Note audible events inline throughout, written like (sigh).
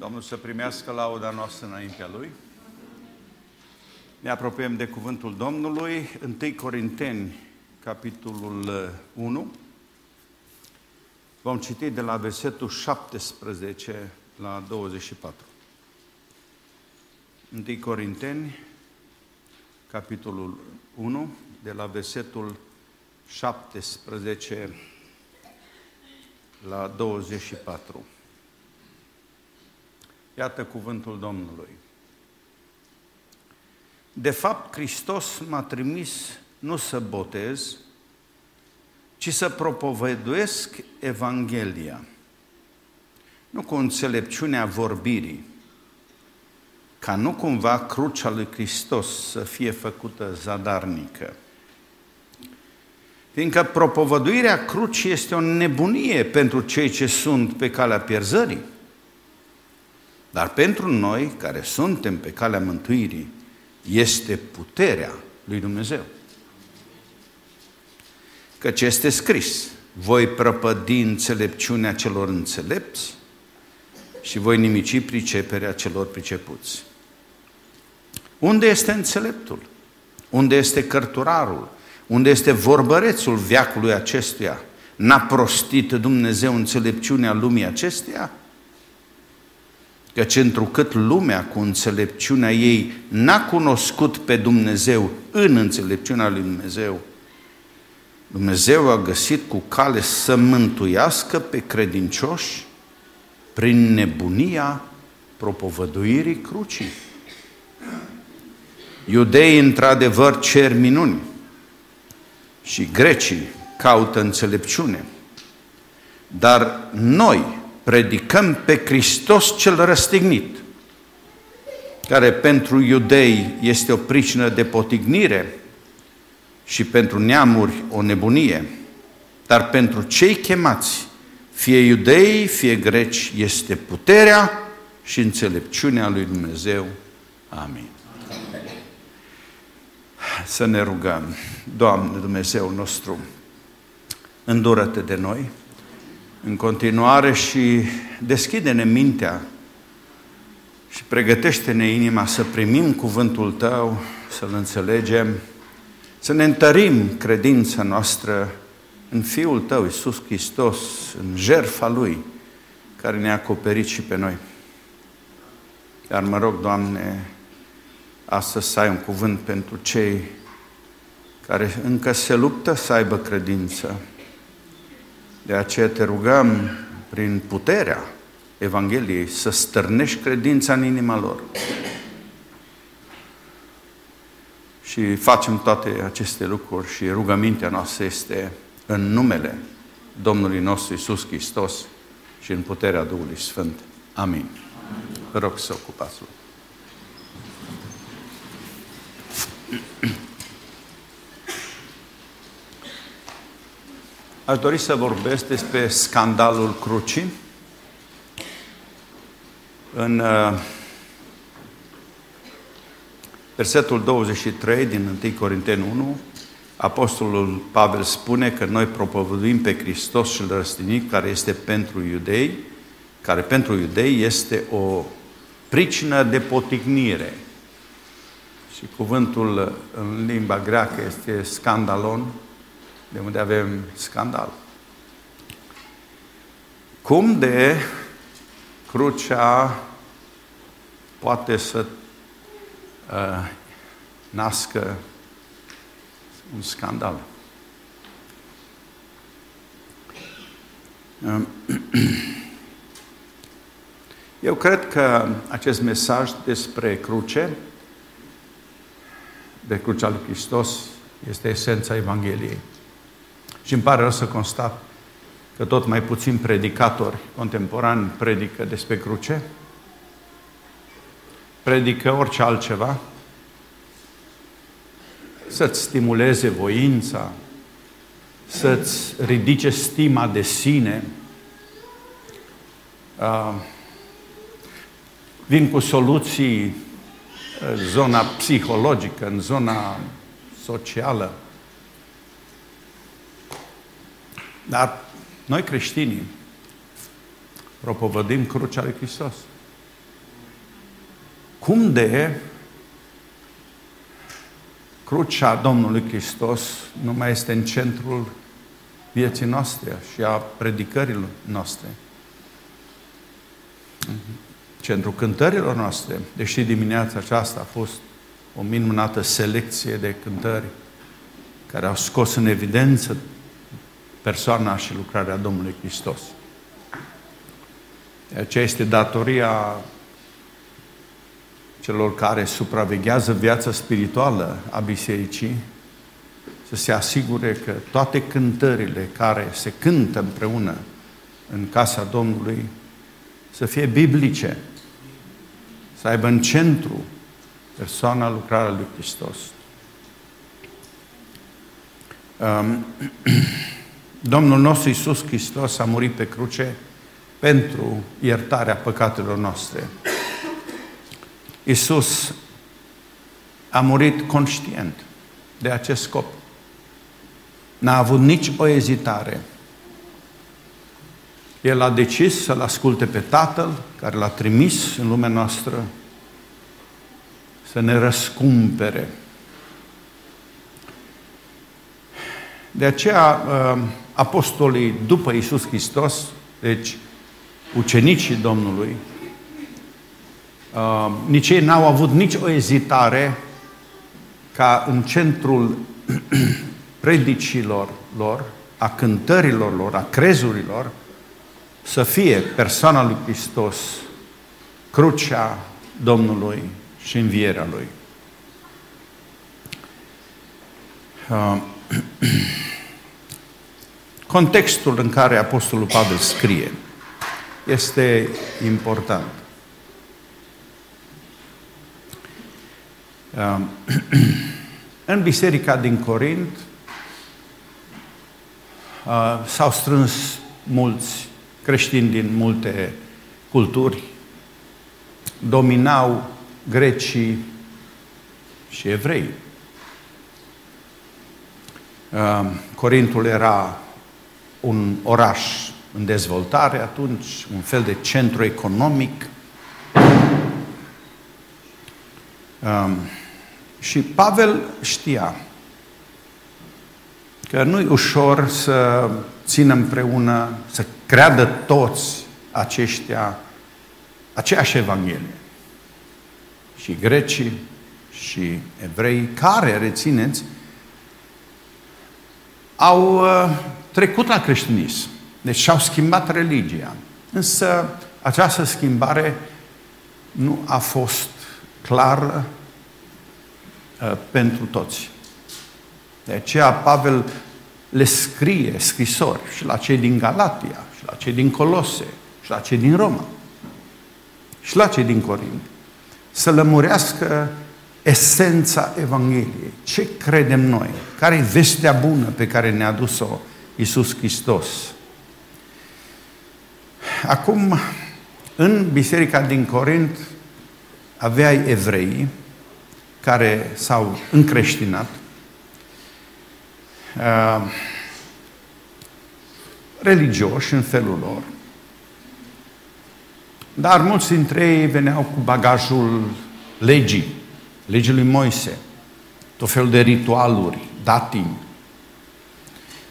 Domnul să primească lauda noastră înaintea Lui. Ne apropiem de cuvântul Domnului, 1 Corinteni, capitolul 1. Vom citi de la versetul 17 la 24. 1 Corinteni, capitolul 1, de la versetul 17 la 24. Iată cuvântul Domnului. De fapt, Hristos m-a trimis nu să botez, ci să propovăduiesc Evanghelia. Nu cu înțelepciunea vorbirii, ca nu cumva crucea lui Hristos să fie făcută zadarnică. Fiindcă propovăduirea crucii este o nebunie pentru cei ce sunt pe calea pierzării. Dar pentru noi, care suntem pe calea mântuirii, este puterea lui Dumnezeu. Căci este scris, voi prăpădi înțelepciunea celor înțelepți și voi nimici priceperea celor pricepuți. Unde este înțeleptul? Unde este cărturarul? Unde este vorbărețul veacului acestuia? N-a prostit Dumnezeu înțelepciunea lumii acesteia? Căci întrucât lumea cu înțelepciunea ei n-a cunoscut pe Dumnezeu în înțelepciunea lui Dumnezeu, Dumnezeu a găsit cu cale să mântuiască pe credincioși prin nebunia propovăduirii crucii. Iudeii într-adevăr cer minuni și grecii caută înțelepciune, dar noi, predicăm pe Hristos cel răstignit, care pentru iudei este o pricină de potignire și pentru neamuri o nebunie, dar pentru cei chemați, fie iudei, fie greci, este puterea și înțelepciunea lui Dumnezeu. Amin. Să ne rugăm, Doamne Dumnezeu nostru, îndură-te de noi, în continuare și deschide-ne mintea și pregătește-ne inima să primim cuvântul Tău, să-L înțelegem, să ne întărim credința noastră în Fiul Tău, Iisus Hristos, în jertfa Lui, care ne-a acoperit și pe noi. Dar mă rog, Doamne, astăzi să ai un cuvânt pentru cei care încă se luptă să aibă credință, de aceea te rugăm prin puterea Evangheliei să stârnești credința în inima lor. Și facem toate aceste lucruri și rugămintea noastră este în numele Domnului nostru Isus Hristos și în puterea Duhului Sfânt. Amin. Vă rog să ocupați lucrul. Aș dori să vorbesc despre scandalul crucii. În uh, versetul 23 din 1 Corinteni 1, Apostolul Pavel spune că noi propovăduim pe Hristos și răstinit care este pentru iudei, care pentru iudei este o pricină de potignire. Și cuvântul în limba greacă este scandalon, de unde avem scandal. Cum de crucea poate să uh, nască un scandal? Um, (clears throat) eu cred că acest mesaj despre cruce, de crucea lui Hristos, este esența Evangheliei. Și îmi pare rău să constat că tot mai puțin predicatori contemporani predică despre cruce, predică orice altceva, să-ți stimuleze voința, să-ți ridice stima de sine, uh, vin cu soluții în zona psihologică, în zona socială, dar noi creștinii propovădim crucea lui Hristos. cum de crucea Domnului Hristos nu mai este în centrul vieții noastre și a predicărilor noastre. Centrul cântărilor noastre, deși dimineața aceasta a fost o minunată selecție de cântări care au scos în evidență persoana și lucrarea Domnului Hristos. De aceea este datoria celor care supraveghează viața spirituală a bisericii să se asigure că toate cântările care se cântă împreună în casa Domnului să fie biblice, să aibă în centru persoana, lucrarea lui Hristos. Um, (clears throat) Domnul nostru Iisus Hristos a murit pe cruce pentru iertarea păcatelor noastre. Iisus a murit conștient de acest scop. N-a avut nici o ezitare. El a decis să-L asculte pe Tatăl, care L-a trimis în lumea noastră, să ne răscumpere. De aceea, uh, apostolii după Isus Hristos, deci ucenicii Domnului, uh, nici ei n-au avut nici o ezitare ca în centrul (clears throat) predicilor lor, a cântărilor lor, a crezurilor, să fie persoana lui Hristos, crucea Domnului și învierea Lui. Uh, (clears throat) contextul în care Apostolul Pavel scrie este important. Uh, (clears throat) în biserica din Corint uh, s-au strâns mulți creștini din multe culturi, dominau grecii și evrei. Uh, Corintul era un oraș în dezvoltare atunci, un fel de centru economic. Um, și Pavel știa că nu e ușor să țină împreună, să creadă toți aceștia aceeași Evanghelie. Și grecii și evrei, care, rețineți, au uh, trecut la creștinism. Deci și-au schimbat religia. Însă această schimbare nu a fost clară uh, pentru toți. De aceea Pavel le scrie scrisori și la cei din Galatia, și la cei din Colose, și la cei din Roma, și la cei din Corint, să lămurească esența Evangheliei. Ce credem noi? Care e vestea bună pe care ne-a dus-o Iisus Hristos? Acum, în biserica din Corint, aveai evrei care s-au încreștinat, uh, religioși în felul lor, dar mulți dintre ei veneau cu bagajul legii, legii lui Moise, tot felul de ritualuri, datini,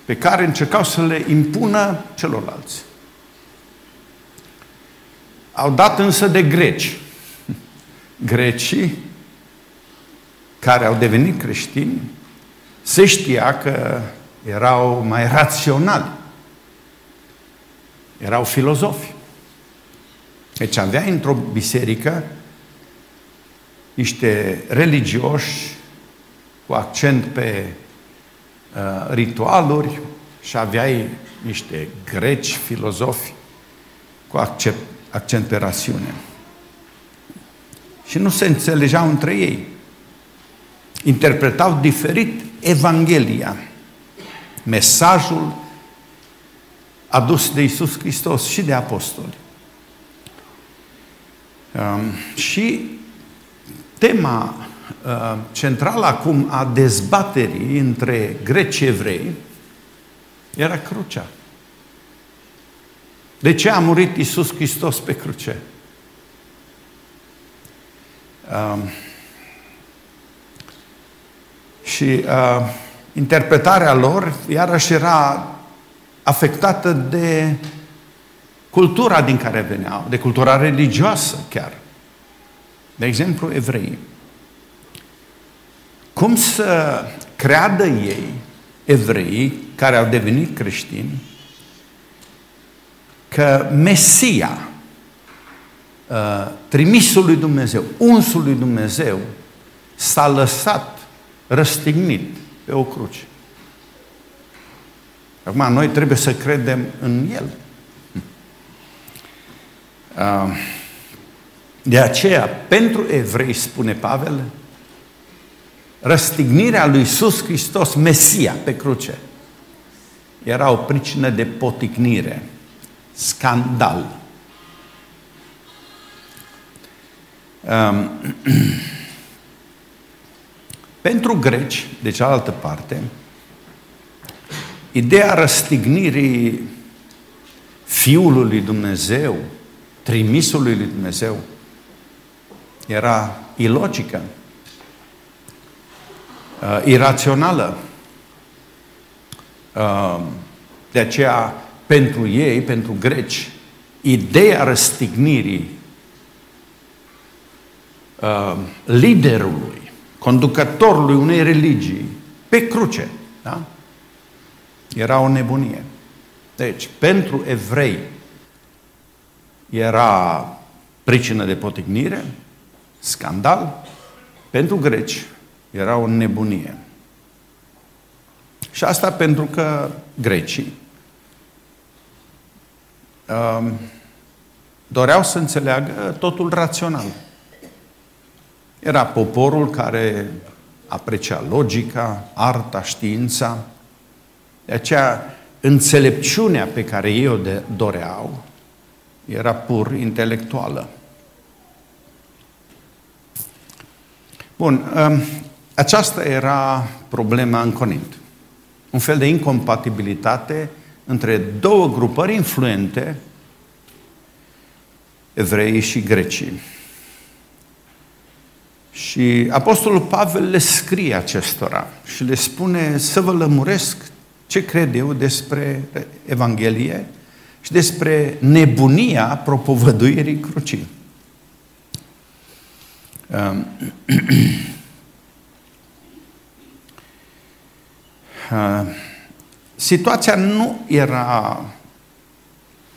pe care încercau să le impună celorlalți. Au dat însă de greci. (laughs) Grecii care au devenit creștini se știa că erau mai raționali. Erau filozofi. Deci avea într-o biserică niște religioși cu accent pe uh, ritualuri și aveai niște greci filozofi cu accent, accent pe rațiune. Și nu se înțelegeau între ei. Interpretau diferit Evanghelia, mesajul adus de Isus Hristos și de apostoli. Um, și tema uh, centrală acum a dezbaterii între greci și evrei era crucea. De ce a murit Isus Hristos pe cruce? Um, și uh, interpretarea lor, iarăși, era afectată de cultura din care veneau, de cultura religioasă chiar. De exemplu, evreii. Cum să creadă ei, evreii, care au devenit creștini, că Mesia, uh, trimisul lui Dumnezeu, unsul lui Dumnezeu, s-a lăsat răstignit pe o cruce. Acum, noi trebuie să credem în El. Uh, de aceea, pentru evrei, spune Pavel, răstignirea lui Iisus Hristos, Mesia, pe cruce, era o pricină de poticnire, scandal. Um, (clears throat) pentru greci, de cealaltă parte, ideea răstignirii Fiului lui Dumnezeu, trimisului lui Dumnezeu, era ilogică, uh, irațională. Uh, de aceea, pentru ei, pentru greci, ideea răstignirii uh, liderului, conducătorului unei religii, pe cruce, da? era o nebunie. Deci, pentru evrei era pricină de potignire, scandal, pentru greci era o nebunie. Și asta pentru că grecii um, doreau să înțeleagă totul rațional. Era poporul care aprecia logica, arta, știința. De aceea, înțelepciunea pe care ei o doreau era pur intelectuală. Bun, um, aceasta era problema în Corint. Un fel de incompatibilitate între două grupări influente, evreii și grecii. Și Apostolul Pavel le scrie acestora și le spune să vă lămuresc ce cred eu despre Evanghelie și despre nebunia propovăduirii crucii. Um, (clears throat) situația nu era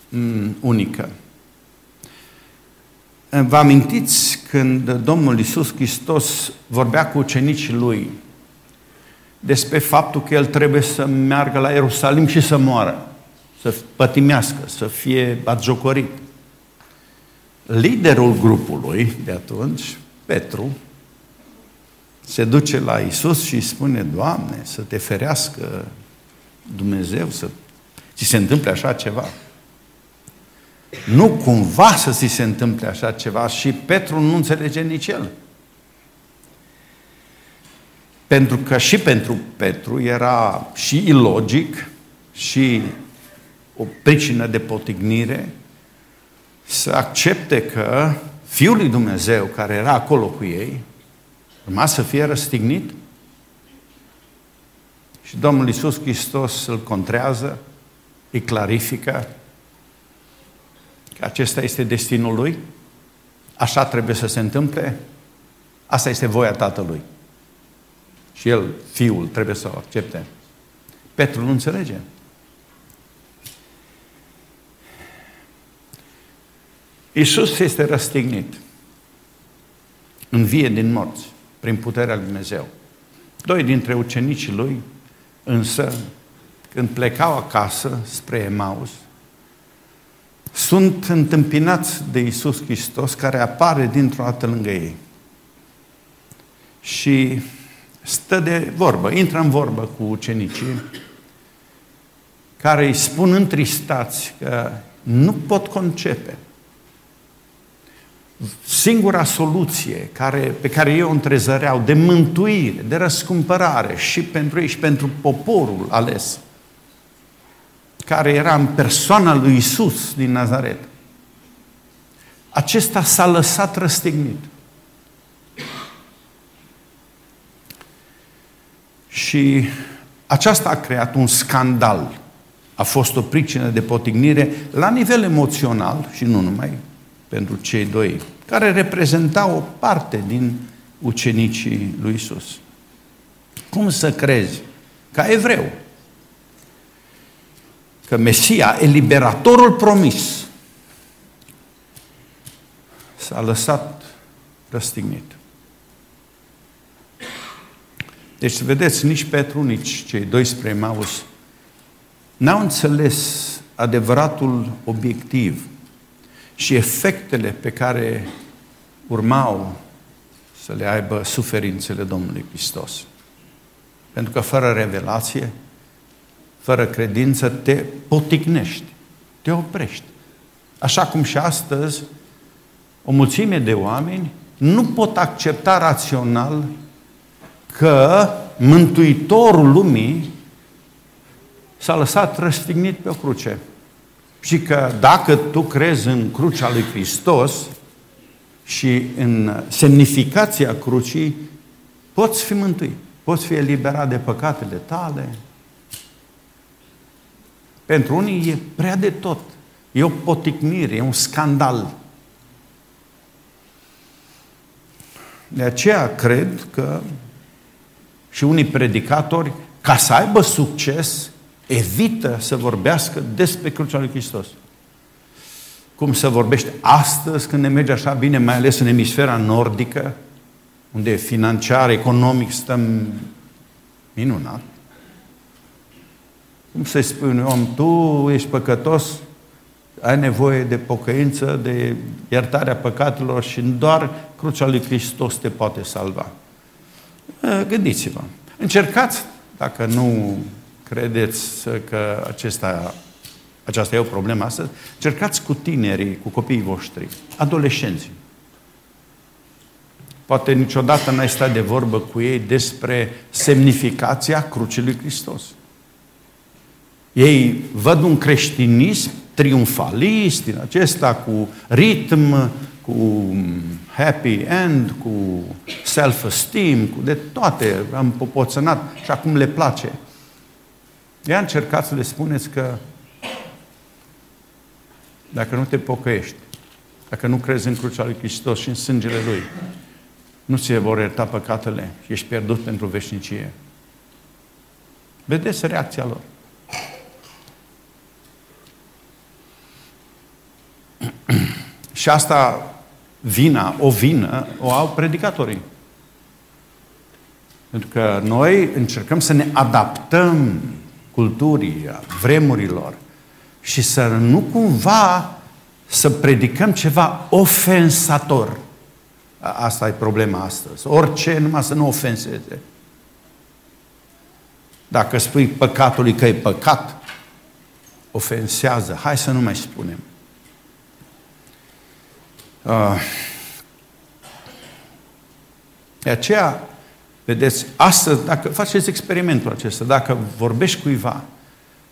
mm, unică. Vă amintiți când Domnul Isus Hristos vorbea cu ucenicii lui despre faptul că El trebuie să meargă la Ierusalim și să moară, să pătimească, să fie batjocorit. Liderul grupului de atunci, Petru, se duce la Isus și îi spune, Doamne, să te ferească Dumnezeu, să ți se întâmple așa ceva. Nu cumva să ți se întâmple așa ceva și Petru nu înțelege nici el. Pentru că și pentru Petru era și ilogic și o pricină de potignire să accepte că Fiul lui Dumnezeu, care era acolo cu ei, urma să fie răstignit. Și Domnul Iisus Hristos îl contrează, îi clarifică că acesta este destinul lui, așa trebuie să se întâmple, asta este voia Tatălui. Și el, Fiul, trebuie să o accepte. Petru nu înțelege. Iisus este răstignit. Învie din morți, prin puterea lui Dumnezeu. Doi dintre ucenicii lui, însă, când plecau acasă spre Emaus, sunt întâmpinați de Iisus Hristos care apare dintr-o dată lângă ei. Și stă de vorbă, intră în vorbă cu ucenicii care îi spun întristați că nu pot concepe singura soluție care, pe care eu o întrezăreau de mântuire, de răscumpărare și pentru ei și pentru poporul ales, care era în persoana lui Isus din Nazaret, acesta s-a lăsat răstignit. Și aceasta a creat un scandal. A fost o pricină de potignire la nivel emoțional și nu numai pentru cei doi care reprezentau o parte din ucenicii lui Isus. Cum să crezi, ca evreu, că Mesia, eliberatorul promis, s-a lăsat răstignit. Deci, vedeți, nici Petru, nici cei 12 Maus n-au înțeles adevăratul obiectiv și efectele pe care urmau să le aibă suferințele Domnului Hristos. Pentru că fără revelație, fără credință, te poticnești, te oprești. Așa cum și astăzi, o mulțime de oameni nu pot accepta rațional că Mântuitorul lumii s-a lăsat răstignit pe o cruce. Și că dacă tu crezi în crucea lui Hristos și în semnificația crucii, poți fi mântuit, poți fi eliberat de păcatele tale. Pentru unii e prea de tot. E o poticnire, e un scandal. De aceea cred că și unii predicatori, ca să aibă succes, evită să vorbească despre crucea lui Hristos. Cum să vorbește astăzi când ne merge așa bine, mai ales în emisfera nordică, unde financiar, economic stăm minunat. Cum să-i spui unui om, tu ești păcătos, ai nevoie de pocăință, de iertarea păcatelor și doar crucea lui Hristos te poate salva. Gândiți-vă. Încercați, dacă nu credeți că acesta, aceasta e o problemă astăzi, încercați cu tinerii, cu copiii voștri, adolescenții. Poate niciodată n-ai stat de vorbă cu ei despre semnificația crucii lui Hristos. Ei văd un creștinism triumfalist, din acesta cu ritm, cu happy end, cu self-esteem, cu de toate, am popoțănat și acum le place. Ea încercat să le spuneți că dacă nu te pocăiești, dacă nu crezi în crucea lui Hristos și în sângele Lui, nu ți vor ierta păcatele și ești pierdut pentru veșnicie. Vedeți reacția lor. (clears throat) și asta, vina, o vină, o au predicatorii. Pentru că noi încercăm să ne adaptăm culturii, vremurilor și să nu cumva să predicăm ceva ofensator. Asta e problema astăzi. Orice, numai să nu ofenseze. Dacă spui păcatului că e păcat, ofensează. Hai să nu mai spunem. Uh, de aceea, vedeți, astăzi, dacă faceți experimentul acesta, dacă vorbești cuiva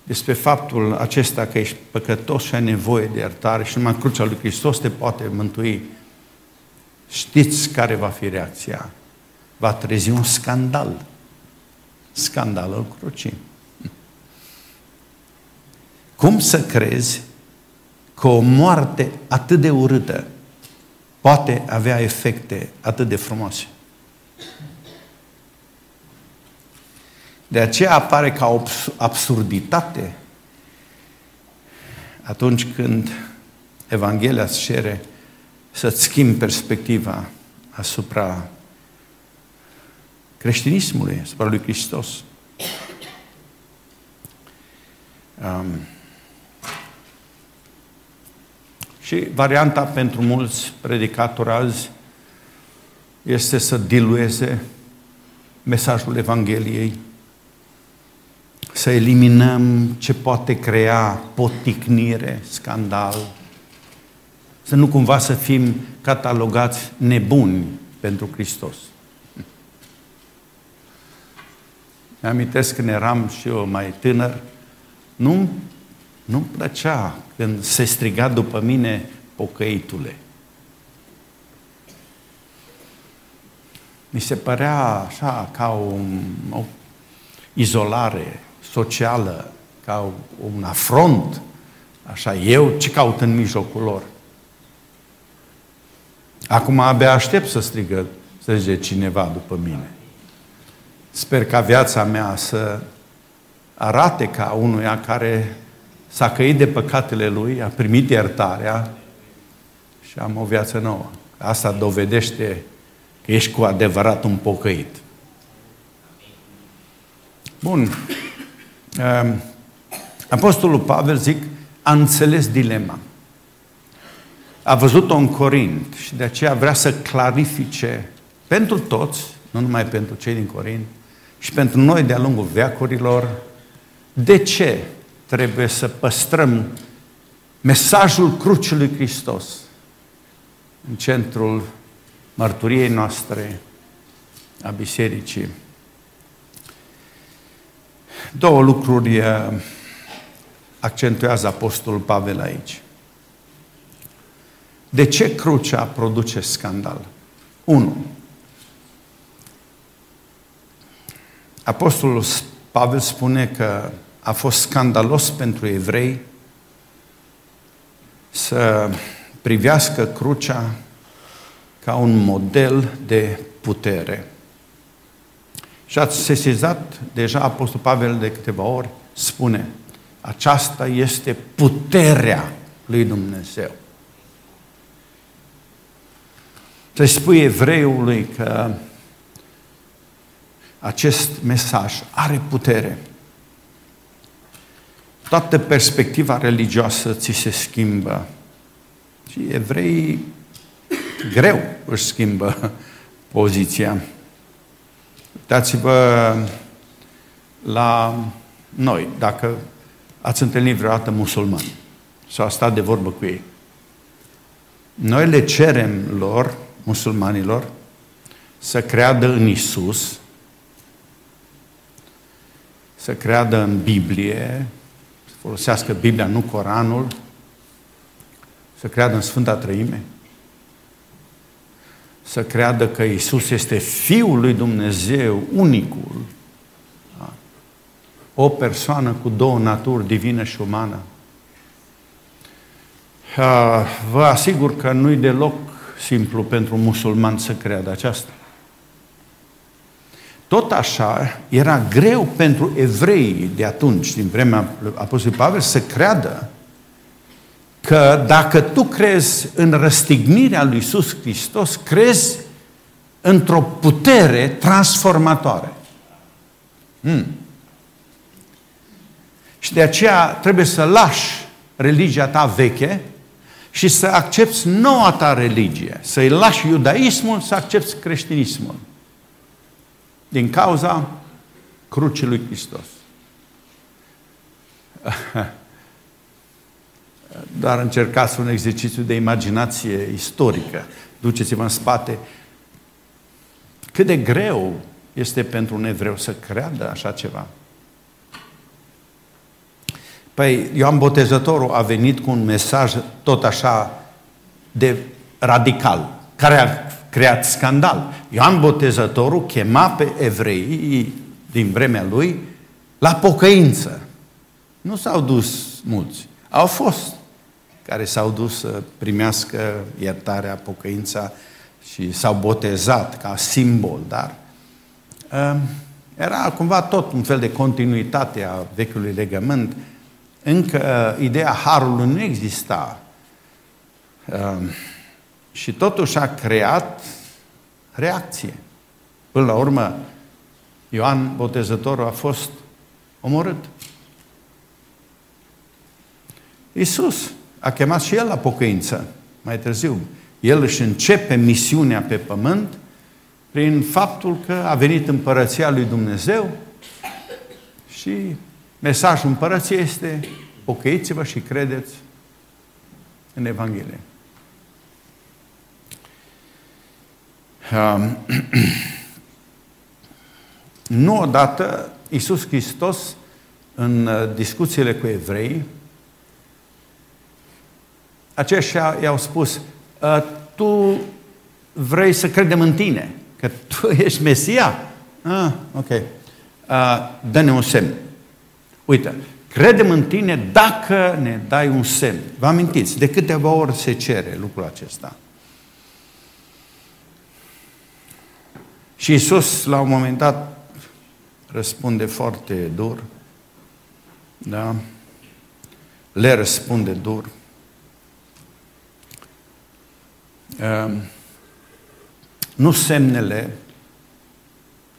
despre faptul acesta că ești păcătos și ai nevoie de iertare și numai crucea lui Hristos te poate mântui, știți care va fi reacția? Va trezi un scandal. Scandalul crucii. Cum să crezi că o moarte atât de urâtă poate avea efecte atât de frumoase. De aceea apare ca o absurditate. Atunci când Evanghelia îți cere să-ți schimbi perspectiva asupra creștinismului, asupra lui Hristos. Um, Și varianta pentru mulți predicatori azi este să dilueze mesajul Evangheliei, să eliminăm ce poate crea poticnire, scandal, să nu cumva să fim catalogați nebuni pentru Hristos. Mi-amintesc când eram și eu mai tânăr, nu nu-mi plăcea când se striga după mine pocăitule. Mi se părea așa ca o, o, izolare socială, ca un afront, așa, eu ce caut în mijlocul lor? Acum abia aștept să strigă, să zice cineva după mine. Sper ca viața mea să arate ca unuia care s-a căit de păcatele lui, a primit iertarea și am o viață nouă. Asta dovedește că ești cu adevărat un pocăit. Bun. Ehm, Apostolul Pavel, zic, a înțeles dilema. A văzut-o în Corint și de aceea vrea să clarifice pentru toți, nu numai pentru cei din Corint, și pentru noi de-a lungul veacurilor, de ce trebuie să păstrăm mesajul crucii lui Hristos în centrul mărturiei noastre a bisericii. Două lucruri eh, accentuează Apostolul Pavel aici. De ce crucea produce scandal? 1. Apostolul Pavel spune că a fost scandalos pentru evrei să privească crucea ca un model de putere. Și ați sesizat deja Apostol Pavel de câteva ori, spune, aceasta este puterea lui Dumnezeu. Să spui evreiului că acest mesaj are putere. Toată perspectiva religioasă ți se schimbă. Și evreii greu își schimbă poziția. Uitați-vă la noi, dacă ați întâlnit vreodată musulmani sau a stat de vorbă cu ei. Noi le cerem lor, musulmanilor, să creadă în Isus, să creadă în Biblie, să folosească Biblia, nu Coranul, să creadă în Sfânta Trăime, să creadă că Isus este Fiul lui Dumnezeu, unicul, da? o persoană cu două naturi, divină și umană. Vă asigur că nu-i deloc simplu pentru un musulman să creadă aceasta. Tot așa, era greu pentru evrei de atunci, din vremea Apostolului Pavel, să creadă că dacă tu crezi în răstignirea lui Iisus Hristos, crezi într-o putere transformatoare. Hmm. Și de aceea trebuie să lași religia ta veche și să accepti noua ta religie. Să-i lași iudaismul, să accepti creștinismul. Din cauza crucii lui Hristos. (laughs) Doar încercați un exercițiu de imaginație istorică. Duceți-vă în spate. Cât de greu este pentru un evreu să creadă așa ceva. Păi Ioan Botezătorul a venit cu un mesaj tot așa de radical, care a creat scandal. Ioan Botezătorul chema pe evrei din vremea lui la pocăință. Nu s-au dus mulți, au fost care s-au dus să primească iertarea, pocăința și s-au botezat ca simbol, dar um, era cumva tot un fel de continuitate a vechiului legământ. Încă uh, ideea harului nu exista. Um, și totuși a creat reacție. Până la urmă, Ioan Botezătorul a fost omorât. Iisus a chemat și el la pocăință mai târziu. El își începe misiunea pe pământ prin faptul că a venit împărăția lui Dumnezeu și mesajul împărăției este pocăiți-vă și credeți în Evanghelie. Um, (clears throat) nu odată Iisus Hristos în uh, discuțiile cu evrei aceștia i-au spus, ă, tu vrei să credem în tine, că tu (laughs) ești Mesia? Ah, ok. dă-ne un semn. Uite, credem în tine dacă ne dai un semn. Vă amintiți, de câteva ori se cere lucrul acesta. Și Isus, la un moment dat, răspunde foarte dur. Da? Le răspunde dur. Nu semnele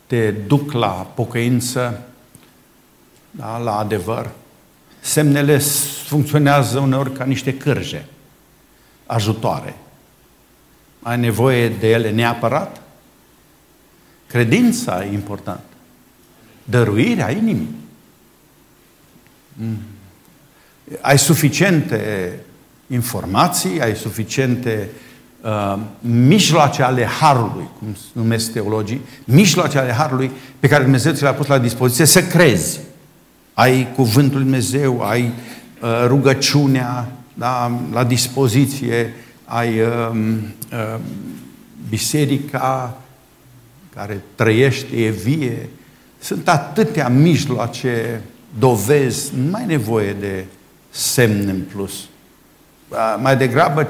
te duc la pocăință, da, la adevăr. Semnele funcționează uneori ca niște cârje, ajutoare. Ai nevoie de ele neapărat? Credința e importantă. Dăruirea inimii. Mm. Ai suficiente informații, ai suficiente uh, mijloace ale Harului, cum numesc teologii, mijloace ale Harului pe care Dumnezeu ți le-a pus la dispoziție să crezi. Ai cuvântul Lui Dumnezeu, ai uh, rugăciunea da, la dispoziție, ai uh, uh, biserica care trăiește, e vie. Sunt atâtea mijloace, dovezi, nu mai nevoie de semn în plus. Mai degrabă,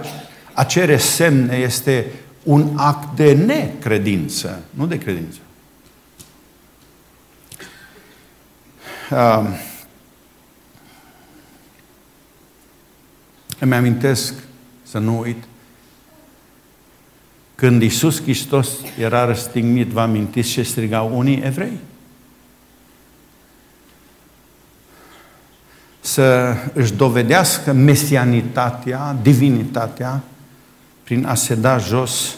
a cere semne este un act de necredință, nu de credință. Uh, îmi amintesc, să nu uit, când Iisus Hristos era răstignit, vă amintiți ce strigau unii evrei? Să își dovedească mesianitatea, divinitatea, prin a se da jos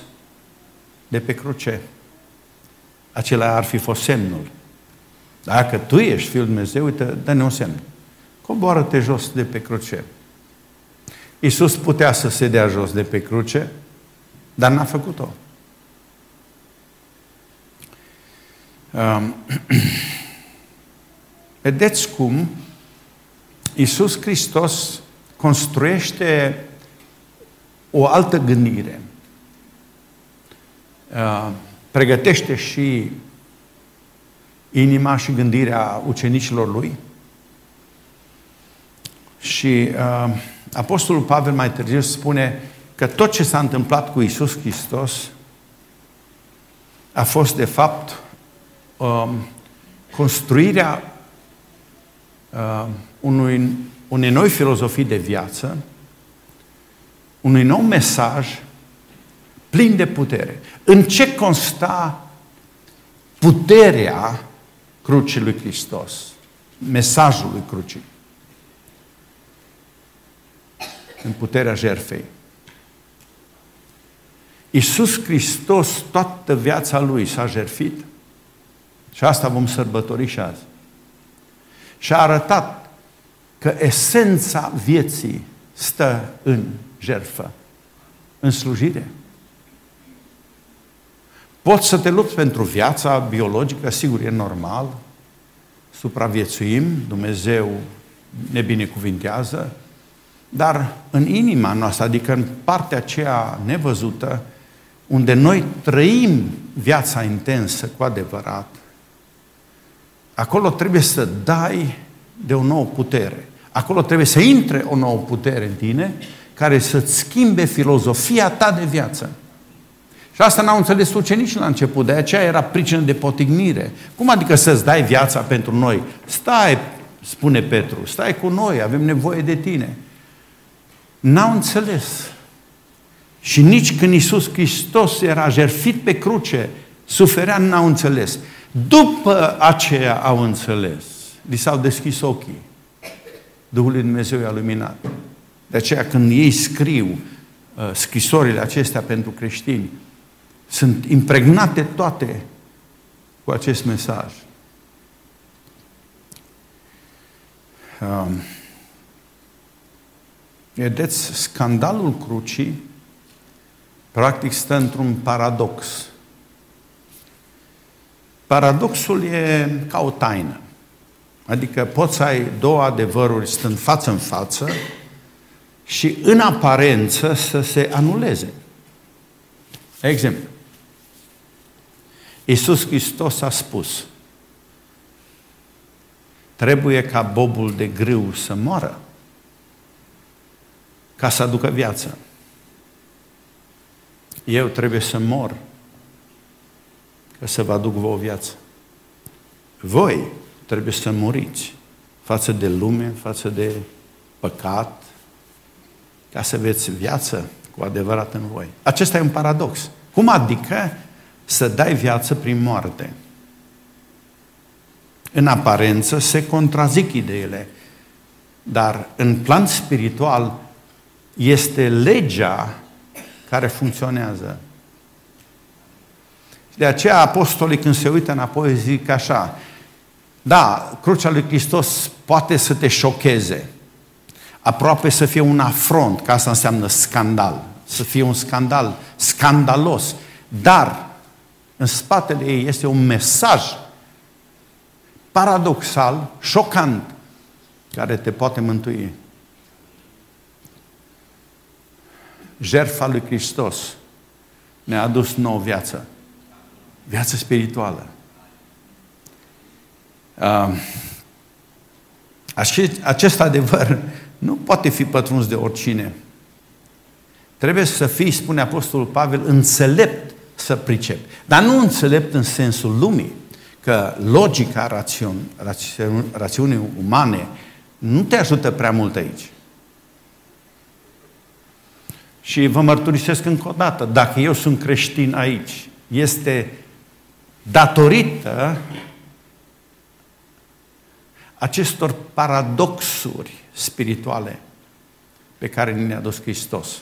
de pe cruce. Acela ar fi fost semnul. Dacă tu ești Fiul Dumnezeu, uite, dă-ne un semn. Coboară-te jos de pe cruce. Iisus putea să se dea jos de pe cruce, dar n-a făcut-o. Um, (clears throat) vedeți cum Iisus Hristos construiește o altă gândire. Uh, pregătește și inima și gândirea ucenicilor lui. Și uh, Apostolul Pavel mai târziu spune că tot ce s-a întâmplat cu Isus Hristos a fost, de fapt, um, construirea uh, unui, unei noi filozofii de viață, unui nou mesaj plin de putere. În ce consta puterea crucii lui Hristos? Mesajul lui crucii. În puterea jerfei. Iisus Hristos, toată viața Lui s-a jerfit și asta vom sărbători și azi. Și a arătat că esența vieții stă în jerfă, în slujire. Poți să te lupți pentru viața biologică, sigur, e normal, supraviețuim, Dumnezeu ne binecuvintează, dar în inima noastră, adică în partea aceea nevăzută, unde noi trăim viața intensă cu adevărat, acolo trebuie să dai de o nouă putere. Acolo trebuie să intre o nouă putere în tine care să-ți schimbe filozofia ta de viață. Și asta n-au înțeles ucenicii la început, de aceea era pricină de potignire. Cum adică să-ți dai viața pentru noi? Stai, spune Petru, stai cu noi, avem nevoie de tine. N-au înțeles. Și nici când Iisus Hristos era jerfit pe cruce, suferea, n-au înțeles. După aceea au înțeles. Li s-au deschis ochii. Duhul lui Dumnezeu i-a luminat. De aceea când ei scriu uh, scrisorile acestea pentru creștini, sunt impregnate toate cu acest mesaj. Um, vedeți, scandalul crucii practic stă într-un paradox. Paradoxul e ca o taină. Adică poți să ai două adevăruri stând față în față și în aparență să se anuleze. Exemplu. Iisus Hristos a spus trebuie ca bobul de grâu să moară ca să aducă viață. Eu trebuie să mor ca să vă aduc vouă viață. Voi trebuie să muriți față de lume, față de păcat, ca să aveți viață cu adevărat în voi. Acesta e un paradox. Cum adică să dai viață prin moarte? În aparență se contrazic ideile, dar în plan spiritual este legea care funcționează. De aceea apostolii când se uită înapoi zic așa, da, crucea lui Hristos poate să te șocheze, aproape să fie un afront, că asta înseamnă scandal, să fie un scandal scandalos, dar în spatele ei este un mesaj paradoxal, șocant, care te poate mântui. Jertfa lui Hristos ne-a adus nouă viață. Viață spirituală. Acest adevăr nu poate fi pătruns de oricine. Trebuie să fii, spune Apostolul Pavel, înțelept să pricep. Dar nu înțelept în sensul lumii, că logica rațiun, rațiun, rațiunii umane nu te ajută prea mult aici. Și vă mărturisesc încă o dată, dacă eu sunt creștin aici, este datorită acestor paradoxuri spirituale pe care ne-a dus Hristos.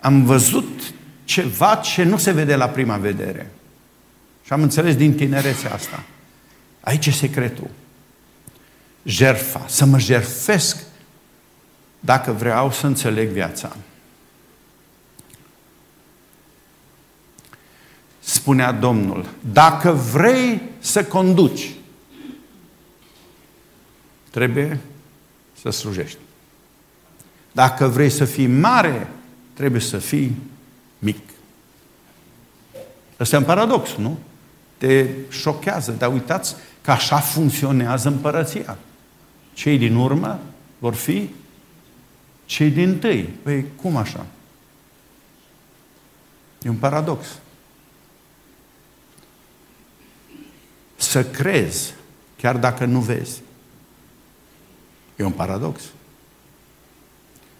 Am văzut ceva ce nu se vede la prima vedere. Și am înțeles din tinerețea asta. Aici e secretul. Jerfa. Să mă jerfesc dacă vreau să înțeleg viața. Spunea Domnul, dacă vrei să conduci, trebuie să slujești. Dacă vrei să fii mare, trebuie să fii mic. Ăsta e un paradox, nu? Te șochează, dar uitați că așa funcționează împărăția. Cei din urmă vor fi cei din tâi. Păi, cum așa? E un paradox. Să crezi, chiar dacă nu vezi. E un paradox.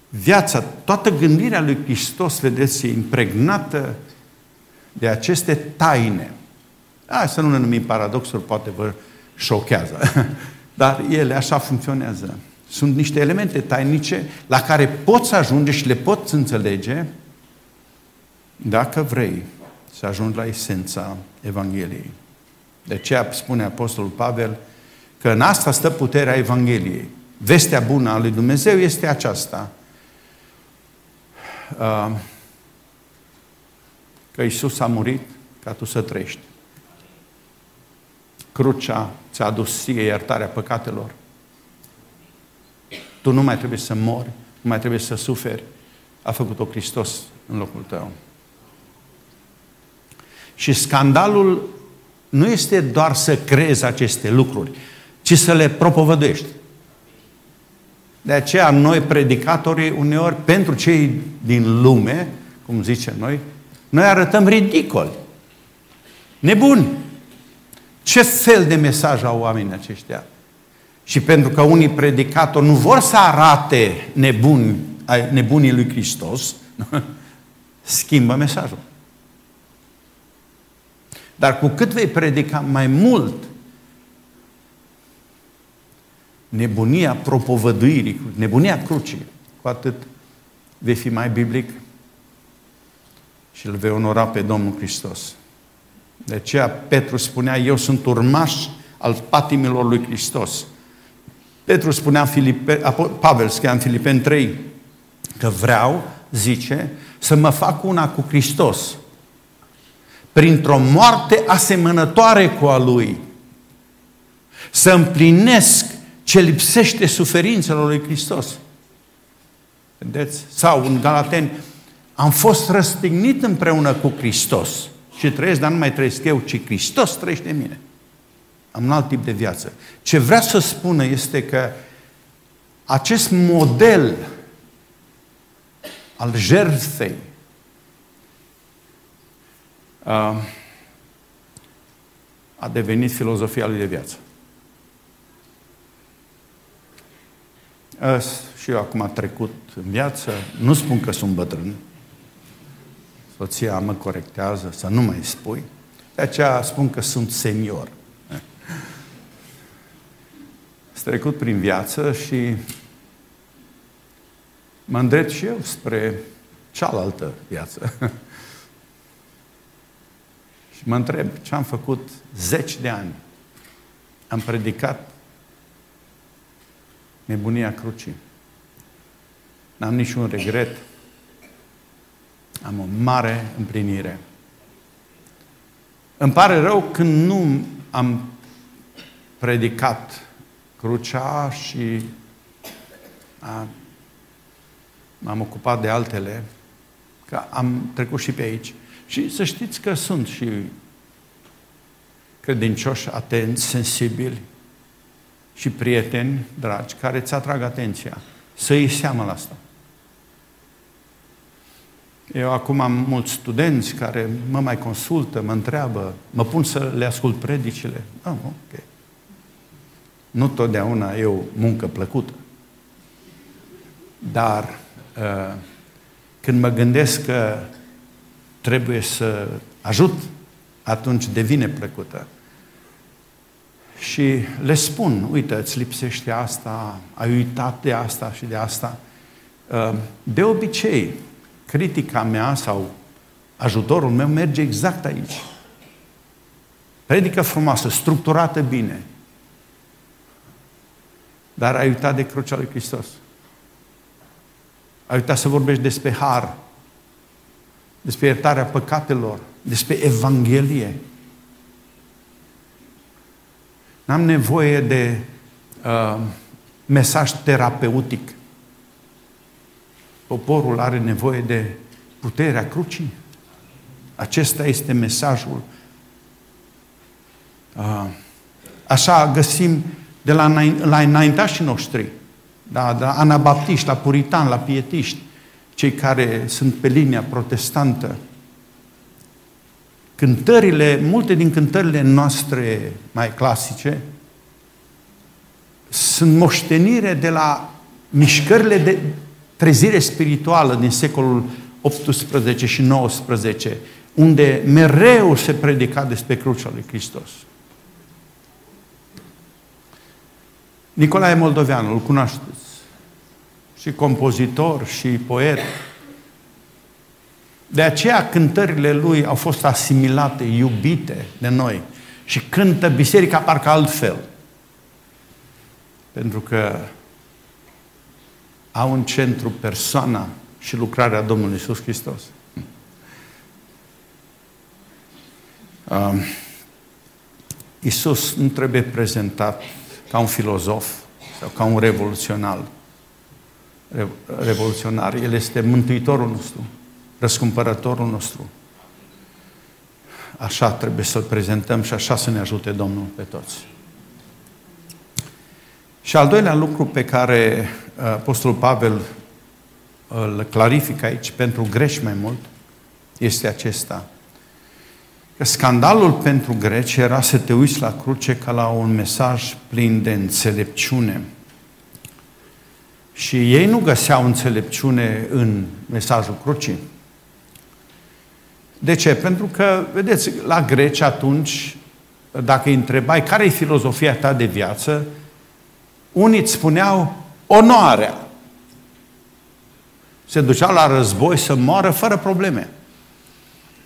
Viața, toată gândirea lui Hristos, vedeți, e impregnată de aceste taine. Hai să nu ne numim paradoxuri, poate vă șochează. (laughs) Dar ele așa funcționează. Sunt niște elemente tainice la care poți ajunge și le poți înțelege dacă vrei să ajungi la esența Evangheliei. De aceea spune Apostolul Pavel că în asta stă puterea Evangheliei. Vestea bună a lui Dumnezeu este aceasta. Uh, că Isus a murit ca tu să trăiești. Crucea ți-a adus ție iertarea păcatelor. Tu nu mai trebuie să mori, nu mai trebuie să suferi. A făcut-o Hristos în locul tău. Și scandalul nu este doar să crezi aceste lucruri, ci să le propovăduiești. De aceea noi, predicatorii, uneori, pentru cei din lume, cum zicem noi, noi arătăm ridicoli, nebuni. Ce fel de mesaj au oamenii aceștia? Și pentru că unii predicatori nu vor să arate nebuni, nebunii lui Hristos, (laughs) schimbă mesajul. Dar cu cât vei predica mai mult nebunia propovăduirii, nebunia crucii, cu atât vei fi mai biblic și îl vei onora pe Domnul Hristos. De aceea Petru spunea, eu sunt urmaș al patimilor lui Hristos. Petru spunea, Filipe, Pavel scria în Filipeni 3, că vreau, zice, să mă fac una cu Hristos, printr-o moarte asemănătoare cu a Lui, să împlinesc ce lipsește suferințelor lui Hristos. Vedeți? Sau în Galateni, am fost răstignit împreună cu Hristos și trăiesc, dar nu mai trăiesc eu, ci Hristos trăiește în mine. am un alt tip de viață. Ce vrea să spună este că acest model al jertfei a devenit filozofia lui de viață. Și eu acum am trecut în viață, nu spun că sunt bătrân, soția mă corectează să nu mai spui, de aceea spun că sunt senior. Am trecut prin viață și mă îndrept și eu spre cealaltă viață. (laughs) și mă întreb ce am făcut zeci de ani. Am predicat nebunia crucii. N-am niciun regret. Am o mare împlinire. Îmi pare rău când nu am predicat crucea și a, m-am ocupat de altele, că am trecut și pe aici. Și să știți că sunt și credincioși, atenți, sensibili și prieteni dragi care îți atrag atenția. Să iei seama la asta. Eu acum am mulți studenți care mă mai consultă, mă întreabă, mă pun să le ascult predicile. Ah, ok. Nu totdeauna e o muncă plăcută. Dar uh, când mă gândesc că trebuie să ajut, atunci devine plăcută. Și le spun, uite, îți lipsește asta, ai uitat de asta și de asta. Uh, de obicei, critica mea sau ajutorul meu merge exact aici. Predică frumoasă, structurată bine, dar ai uitat de crucea lui Hristos. Ai uitat să vorbești despre har, despre iertarea păcatelor, despre Evanghelie. N-am nevoie de uh, mesaj terapeutic. Poporul are nevoie de puterea crucii. Acesta este mesajul. Uh, așa găsim de la, la înaintașii noștri, da, de la anabaptiști, la puritani, la pietiști, cei care sunt pe linia protestantă. Cântările, multe din cântările noastre mai clasice, sunt moștenire de la mișcările de trezire spirituală din secolul 18 și 19, unde mereu se predica despre crucea lui Hristos. Nicolae Moldoveanu, îl cunoașteți. Și compozitor, și poet. De aceea cântările lui au fost asimilate, iubite de noi. Și cântă biserica parcă altfel. Pentru că au în centru persoana și lucrarea Domnului Iisus Hristos. Um, Iisus nu trebuie prezentat ca un filozof sau ca un revoluționar. Revoluționar. El este mântuitorul nostru, răscumpărătorul nostru. Așa trebuie să-L prezentăm și așa să ne ajute Domnul pe toți. Și al doilea lucru pe care uh, Apostolul Pavel îl clarifică aici pentru greci mai mult este acesta – că scandalul pentru greci era să te uiți la cruce ca la un mesaj plin de înțelepciune. Și ei nu găseau înțelepciune în mesajul crucii. De ce? Pentru că, vedeți, la greci atunci, dacă îi întrebai care e filozofia ta de viață, unii îți spuneau onoarea. Se duceau la război să moară fără probleme.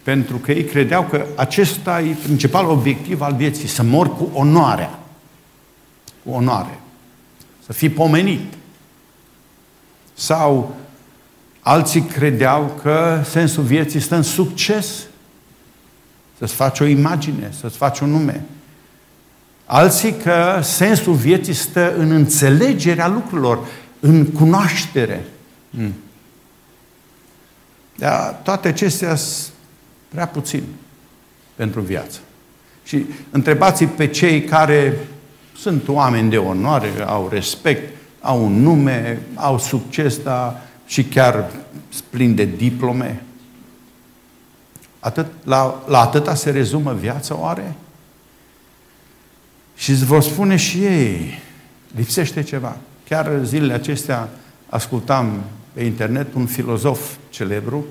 Pentru că ei credeau că acesta e principalul obiectiv al vieții, să mor cu onoarea. Cu onoare. Să fii pomenit. Sau alții credeau că sensul vieții stă în succes. Să-ți faci o imagine, să-ți faci un nume. Alții că sensul vieții stă în înțelegerea lucrurilor, în cunoaștere. Hmm. Dar toate acestea Prea puțin pentru viață. Și întrebați pe cei care sunt oameni de onoare, au respect, au un nume, au succes, dar și chiar plin de diplome. Atât, la, la atâta se rezumă viața oare? Și îți vor spune și ei, lipsește ceva. Chiar zilele acestea ascultam pe internet un filozof celebru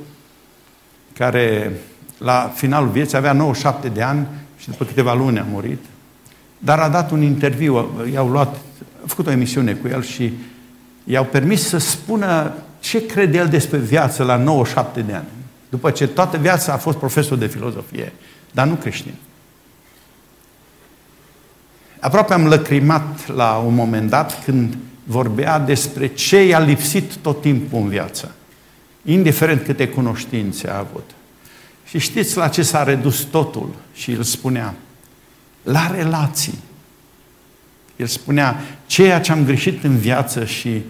care la finalul vieții avea 97 de ani și după câteva luni a murit, dar a dat un interviu, i-au luat, a făcut o emisiune cu el și i-au permis să spună ce crede el despre viață la 97 de ani. După ce toată viața a fost profesor de filozofie, dar nu creștin. Aproape am lăcrimat la un moment dat când vorbea despre ce i-a lipsit tot timpul în viață, indiferent câte cunoștințe a avut. Și știți la ce s-a redus totul? Și el spunea, la relații. El spunea, ceea ce am greșit în viață și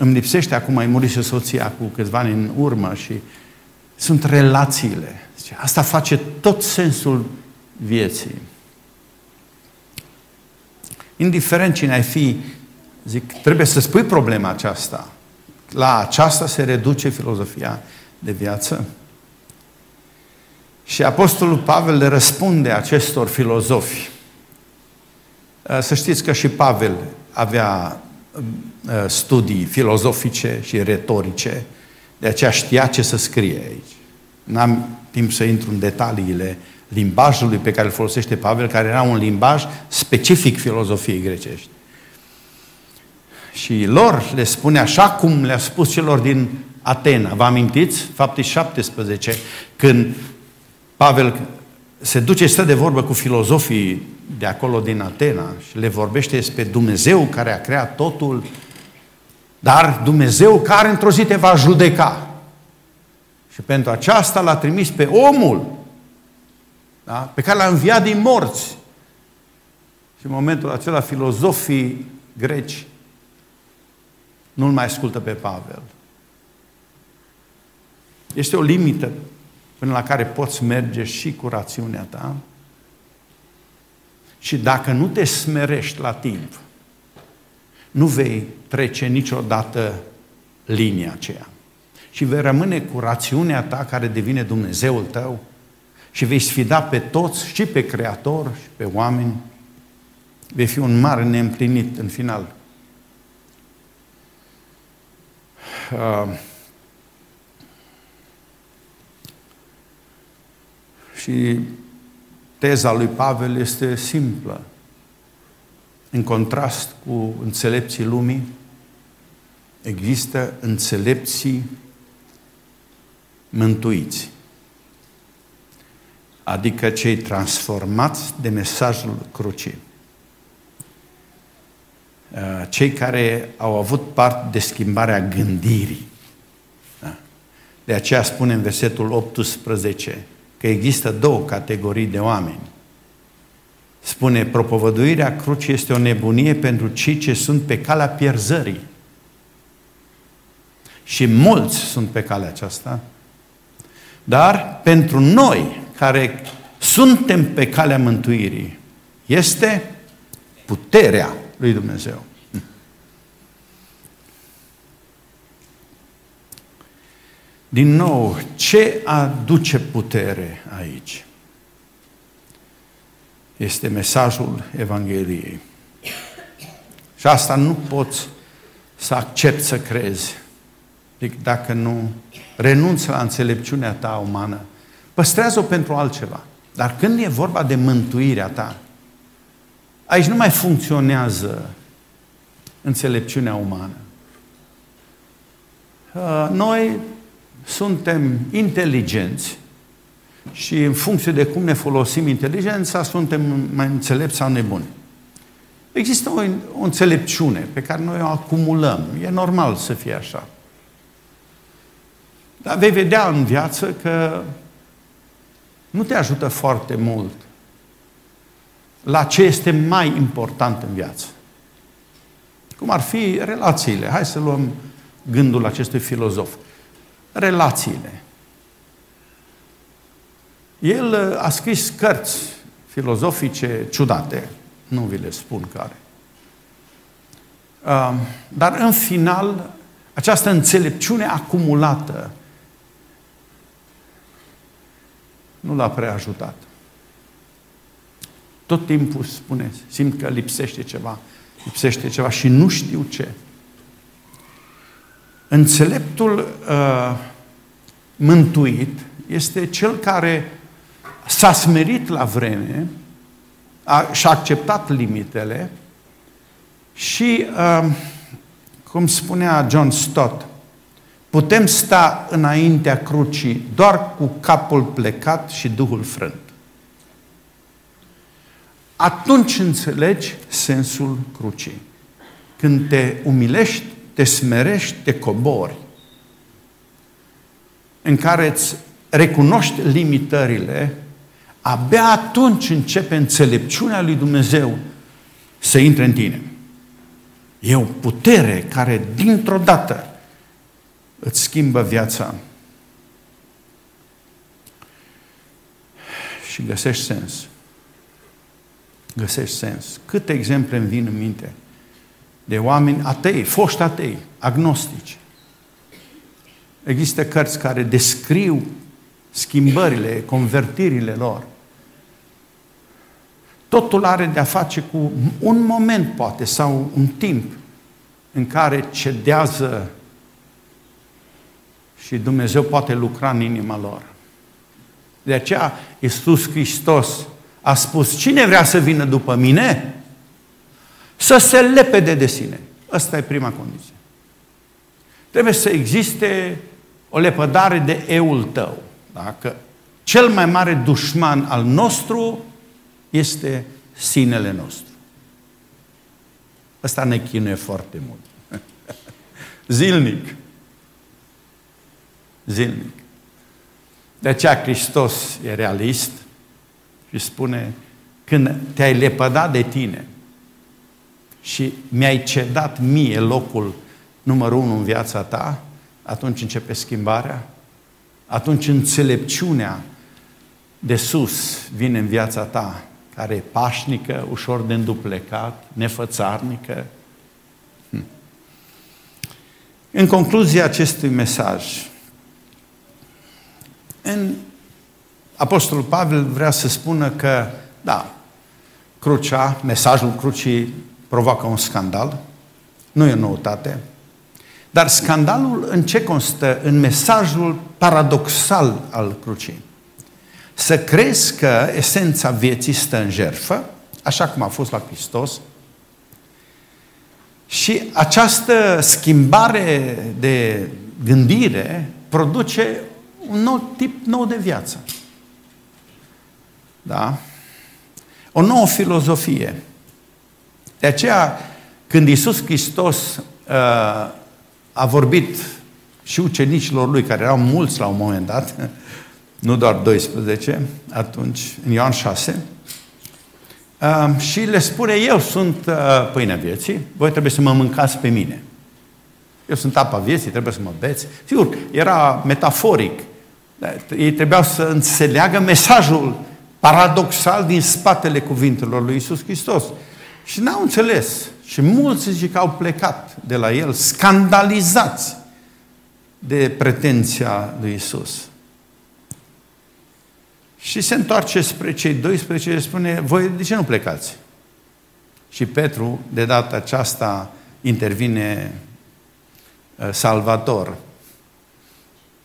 îmi lipsește acum, ai murit și soția cu câțiva ani în urmă și sunt relațiile. Asta face tot sensul vieții. Indiferent cine ai fi, zic, trebuie să spui problema aceasta. La aceasta se reduce filozofia de viață. Și Apostolul Pavel le răspunde acestor filozofi. Să știți că și Pavel avea Uh, studii filozofice și retorice, de aceea știa ce să scrie aici. N-am timp să intru în detaliile limbajului pe care îl folosește Pavel, care era un limbaj specific filozofiei grecești. Și lor le spune așa cum le-a spus celor din Atena. Vă amintiți? Faptul 17, când Pavel se duce, stă de vorbă cu filozofii de acolo din Atena și le vorbește despre Dumnezeu care a creat totul, dar Dumnezeu care într-o zi te va judeca. Și pentru aceasta l-a trimis pe omul da? pe care l-a înviat din morți. Și în momentul acela filozofii greci nu-l mai ascultă pe Pavel. Este o limită până la care poți merge și cu rațiunea ta. Și dacă nu te smerești la timp, nu vei trece niciodată linia aceea. Și vei rămâne cu rațiunea ta care devine Dumnezeul tău și vei sfida pe toți, și pe Creator, și pe oameni. Vei fi un mare neîmplinit în final. Uh, și teza lui Pavel este simplă. În contrast cu înțelepții lumii, există înțelepții mântuiți, adică cei transformați de mesajul crucii. Uh, cei care au avut parte de schimbarea gândirii. Da. De aceea spune în versetul 18, că există două categorii de oameni. Spune, propovăduirea crucii este o nebunie pentru cei ce sunt pe calea pierzării. Și mulți sunt pe calea aceasta. Dar pentru noi, care suntem pe calea mântuirii, este puterea lui Dumnezeu. Din nou, ce aduce putere aici? Este mesajul Evangheliei. Și asta nu poți să accepti să crezi. Adică dacă nu renunți la înțelepciunea ta umană, păstrează-o pentru altceva. Dar când e vorba de mântuirea ta, aici nu mai funcționează înțelepciunea umană. Uh, noi suntem inteligenți și în funcție de cum ne folosim inteligența, suntem mai înțelepți sau nebuni. Există o, o înțelepciune pe care noi o acumulăm. E normal să fie așa. Dar vei vedea în viață că nu te ajută foarte mult la ce este mai important în viață. Cum ar fi relațiile. Hai să luăm gândul acestui filozof relațiile. El uh, a scris cărți filozofice ciudate, nu vi le spun care. Uh, dar în final, această înțelepciune acumulată nu l-a prea ajutat. Tot timpul spune, simt că lipsește ceva, lipsește ceva și nu știu ce. Înțeleptul uh, mântuit este cel care s-a smerit la vreme, a, și-a acceptat limitele și, uh, cum spunea John Stott, putem sta înaintea crucii doar cu capul plecat și Duhul frânt. Atunci înțelegi sensul crucii. Când te umilești, te smerești, te cobori, în care îți recunoști limitările, abia atunci începe înțelepciunea lui Dumnezeu să intre în tine. E o putere care dintr-o dată îți schimbă viața și găsești sens. Găsești sens. Câte exemple îmi vin în minte de oameni atei, foști atei, agnostici. Există cărți care descriu schimbările, convertirile lor. Totul are de-a face cu un moment, poate, sau un timp în care cedează și Dumnezeu poate lucra în inima lor. De aceea Iisus Hristos a spus, cine vrea să vină după mine? Să se lepede de sine. Asta e prima condiție. Trebuie să existe o lepădare de eul tău. Dacă cel mai mare dușman al nostru este sinele nostru. Ăsta ne chinuie foarte mult. (laughs) Zilnic. Zilnic. De aceea Hristos e realist și spune, când te-ai lepădat de tine și mi-ai cedat mie locul numărul unu în viața ta, atunci începe schimbarea, atunci înțelepciunea de sus vine în viața ta, care e pașnică, ușor de înduplecat, nefățarnică. Hm. În concluzia acestui mesaj, în Apostolul Pavel vrea să spună că, da, crucea, mesajul crucii provoacă un scandal, nu e o noutate, dar scandalul în ce constă? În mesajul paradoxal al crucii. Să crezi că esența vieții stă în jertfă, așa cum a fost la Hristos, și această schimbare de gândire produce un nou tip nou de viață. Da? O nouă filozofie. De aceea, când Iisus Hristos uh, a vorbit și ucenicilor lui, care erau mulți la un moment dat, (laughs) nu doar 12, atunci, în Ioan 6, uh, și le spune, eu sunt uh, pâinea vieții, voi trebuie să mă mâncați pe mine. Eu sunt apa vieții, trebuie să mă beți. Sigur, era metaforic. Ei trebuiau să înțeleagă mesajul paradoxal din spatele cuvintelor lui Isus Hristos. Și n-au înțeles. Și mulți zic că au plecat de la el, scandalizați de pretenția lui Isus. Și se întoarce spre cei 12 și spune, voi de ce nu plecați? Și Petru, de data aceasta, intervine uh, salvator.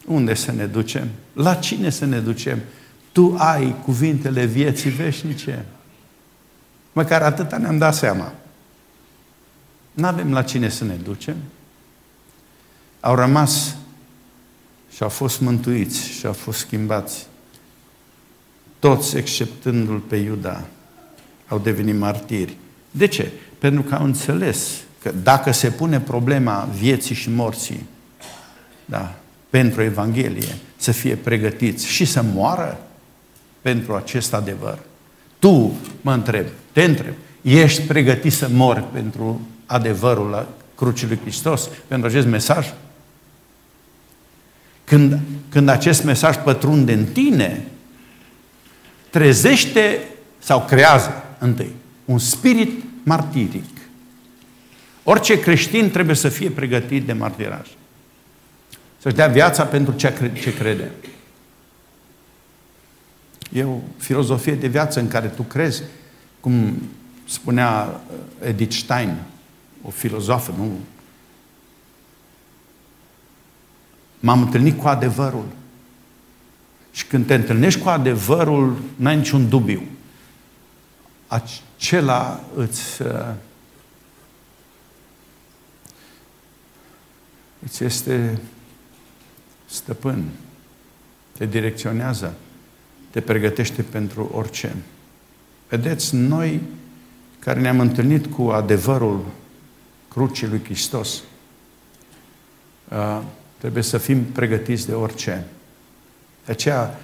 Unde să ne ducem? La cine să ne ducem? Tu ai cuvintele vieții veșnice. Măcar atâta ne-am dat seama. Nu avem la cine să ne ducem. Au rămas și au fost mântuiți și au fost schimbați. Toți, exceptându-l pe Iuda, au devenit martiri. De ce? Pentru că au înțeles că dacă se pune problema vieții și morții, da, pentru Evanghelie, să fie pregătiți și să moară pentru acest adevăr. Tu, mă întreb, te întreb, ești pregătit să mori pentru adevărul la crucii lui Hristos, pentru acest mesaj? Când, când acest mesaj pătrunde în tine, trezește sau creează întâi un spirit martiric. Orice creștin trebuie să fie pregătit de martiraj. Să-și dea viața pentru ce crede. E o filozofie de viață în care tu crezi, cum spunea Edith Stein, o filozofă, nu? M-am întâlnit cu adevărul. Și când te întâlnești cu adevărul, n-ai niciun dubiu. Acela îți, uh, îți este stăpân, te direcționează, te pregătește pentru orice. Vedeți, noi care ne-am întâlnit cu adevărul crucii lui Hristos, uh, trebuie să fim pregătiți de orice. De aceea,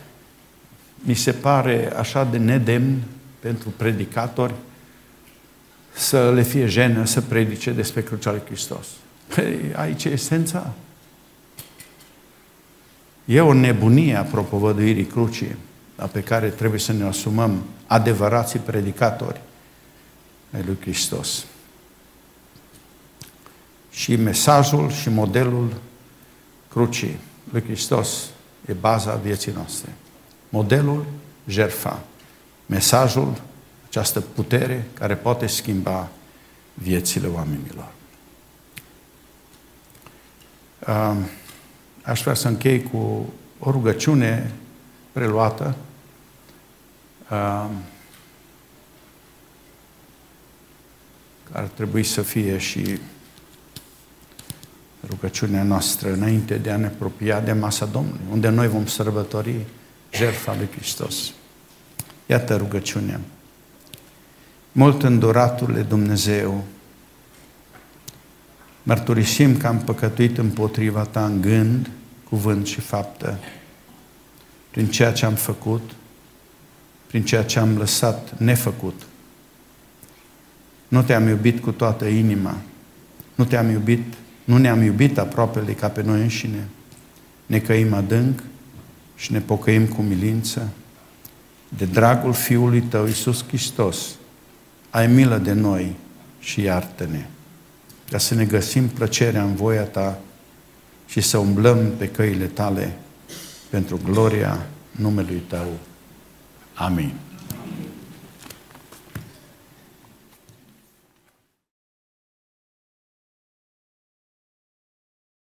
mi se pare așa de nedemn pentru predicatori să le fie jenă să predice despre crucea lui Hristos. Păi, aici e esența. E o nebunie a propovăduirii crucii, la pe care trebuie să ne asumăm adevărații predicatori ai lui Hristos. Și mesajul și modelul crucii lui Hristos e baza vieții noastre. Modelul, jerfa. Mesajul, această putere care poate schimba viețile oamenilor. Aș vrea să închei cu o rugăciune preluată ar trebui să fie și rugăciunea noastră înainte de a ne apropia de masa Domnului, unde noi vom sărbători jertfa lui Hristos. Iată rugăciunea. Mult înduraturile Dumnezeu, mărturisim că am păcătuit împotriva Ta în gând, cuvânt și faptă, prin ceea ce am făcut, prin ceea ce am lăsat nefăcut. Nu te-am iubit cu toată inima, nu te-am iubit nu ne-am iubit aproapele ca pe noi înșine. Ne căim adânc și ne pocăim cu milință. De dragul Fiului Tău, Iisus Hristos, ai milă de noi și iartă-ne. Ca să ne găsim plăcerea în voia Ta și să umblăm pe căile Tale pentru gloria numelui Tău. Amin.